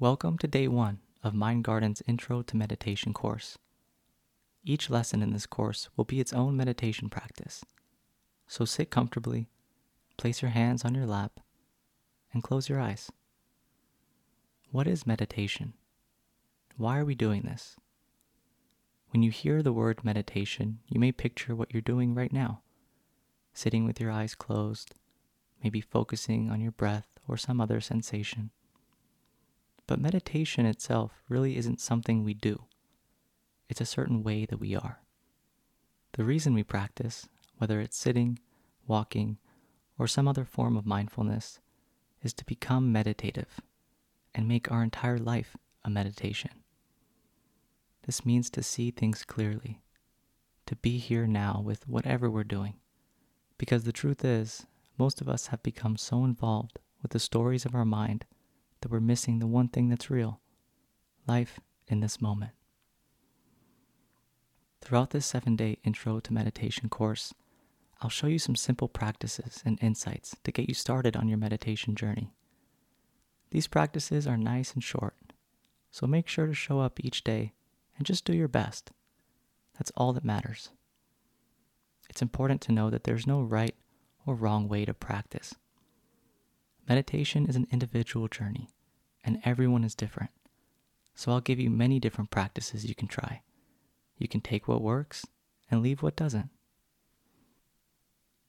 Welcome to day one of Mind Garden's Intro to Meditation course. Each lesson in this course will be its own meditation practice. So sit comfortably, place your hands on your lap, and close your eyes. What is meditation? Why are we doing this? When you hear the word meditation, you may picture what you're doing right now sitting with your eyes closed, maybe focusing on your breath or some other sensation. But meditation itself really isn't something we do, it's a certain way that we are. The reason we practice, whether it's sitting, walking, or some other form of mindfulness, is to become meditative and make our entire life a meditation. This means to see things clearly, to be here now with whatever we're doing. Because the truth is, most of us have become so involved with the stories of our mind that we're missing the one thing that's real life in this moment. Throughout this seven day intro to meditation course, I'll show you some simple practices and insights to get you started on your meditation journey. These practices are nice and short, so make sure to show up each day and just do your best. That's all that matters. It's important to know that there's no right or wrong way to practice. Meditation is an individual journey, and everyone is different. So I'll give you many different practices you can try. You can take what works and leave what doesn't.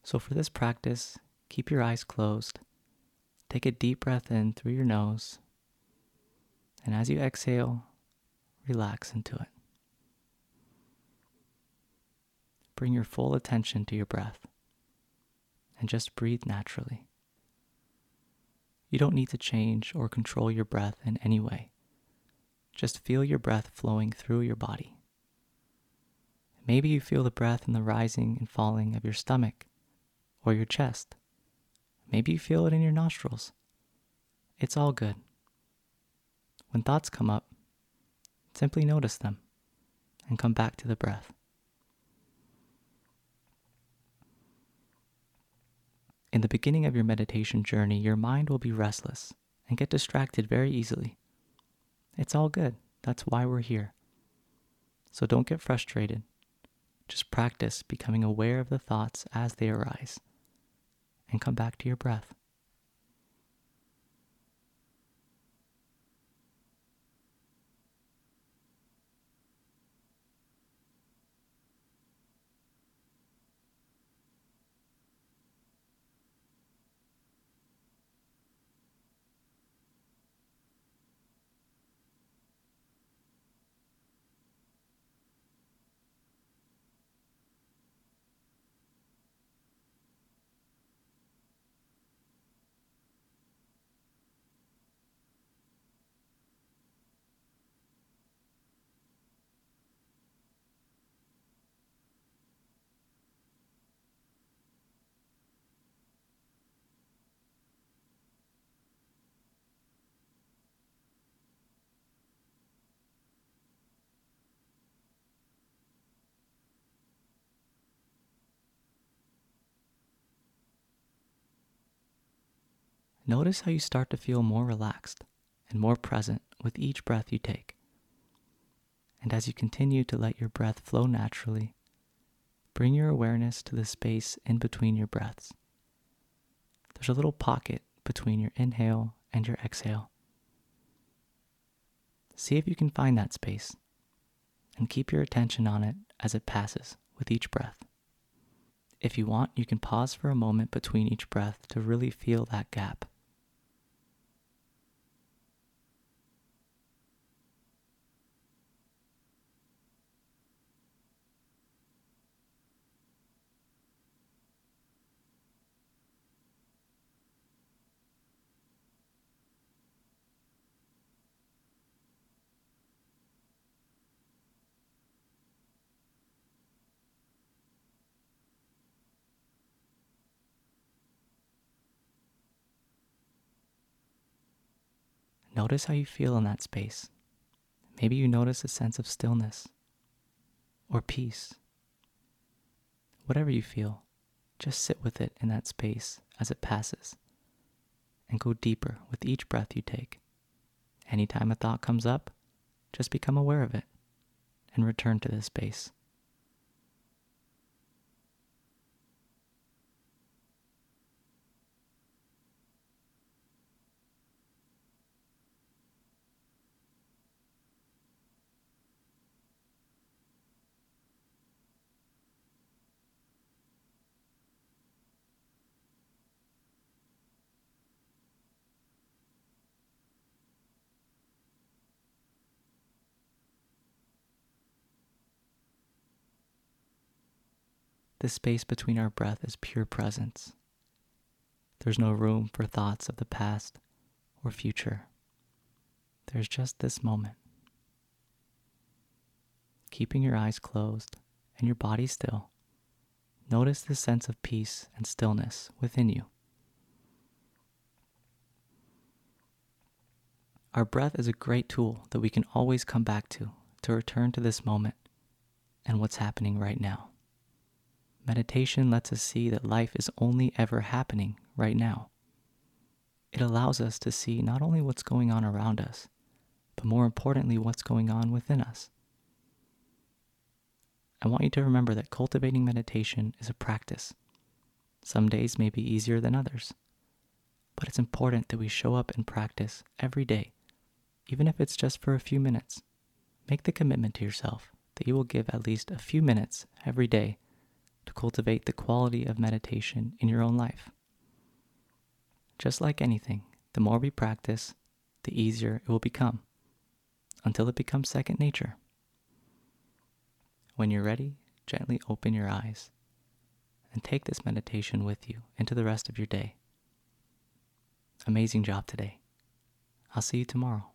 So for this practice, keep your eyes closed. Take a deep breath in through your nose. And as you exhale, relax into it. Bring your full attention to your breath and just breathe naturally. You don't need to change or control your breath in any way. Just feel your breath flowing through your body. Maybe you feel the breath in the rising and falling of your stomach or your chest. Maybe you feel it in your nostrils. It's all good. When thoughts come up, simply notice them and come back to the breath. In the beginning of your meditation journey, your mind will be restless and get distracted very easily. It's all good. That's why we're here. So don't get frustrated. Just practice becoming aware of the thoughts as they arise and come back to your breath. Notice how you start to feel more relaxed and more present with each breath you take. And as you continue to let your breath flow naturally, bring your awareness to the space in between your breaths. There's a little pocket between your inhale and your exhale. See if you can find that space and keep your attention on it as it passes with each breath. If you want, you can pause for a moment between each breath to really feel that gap. Notice how you feel in that space. Maybe you notice a sense of stillness or peace. Whatever you feel, just sit with it in that space as it passes and go deeper with each breath you take Anytime a thought comes up, just become aware of it and return to this space. The space between our breath is pure presence. There's no room for thoughts of the past or future. There's just this moment. Keeping your eyes closed and your body still, notice the sense of peace and stillness within you. Our breath is a great tool that we can always come back to to return to this moment and what's happening right now. Meditation lets us see that life is only ever happening right now. It allows us to see not only what's going on around us, but more importantly, what's going on within us. I want you to remember that cultivating meditation is a practice. Some days may be easier than others, but it's important that we show up and practice every day, even if it's just for a few minutes. Make the commitment to yourself that you will give at least a few minutes every day cultivate the quality of meditation in your own life. Just like anything, the more we practice, the easier it will become until it becomes second nature. When you're ready, gently open your eyes and take this meditation with you into the rest of your day. Amazing job today. I'll see you tomorrow.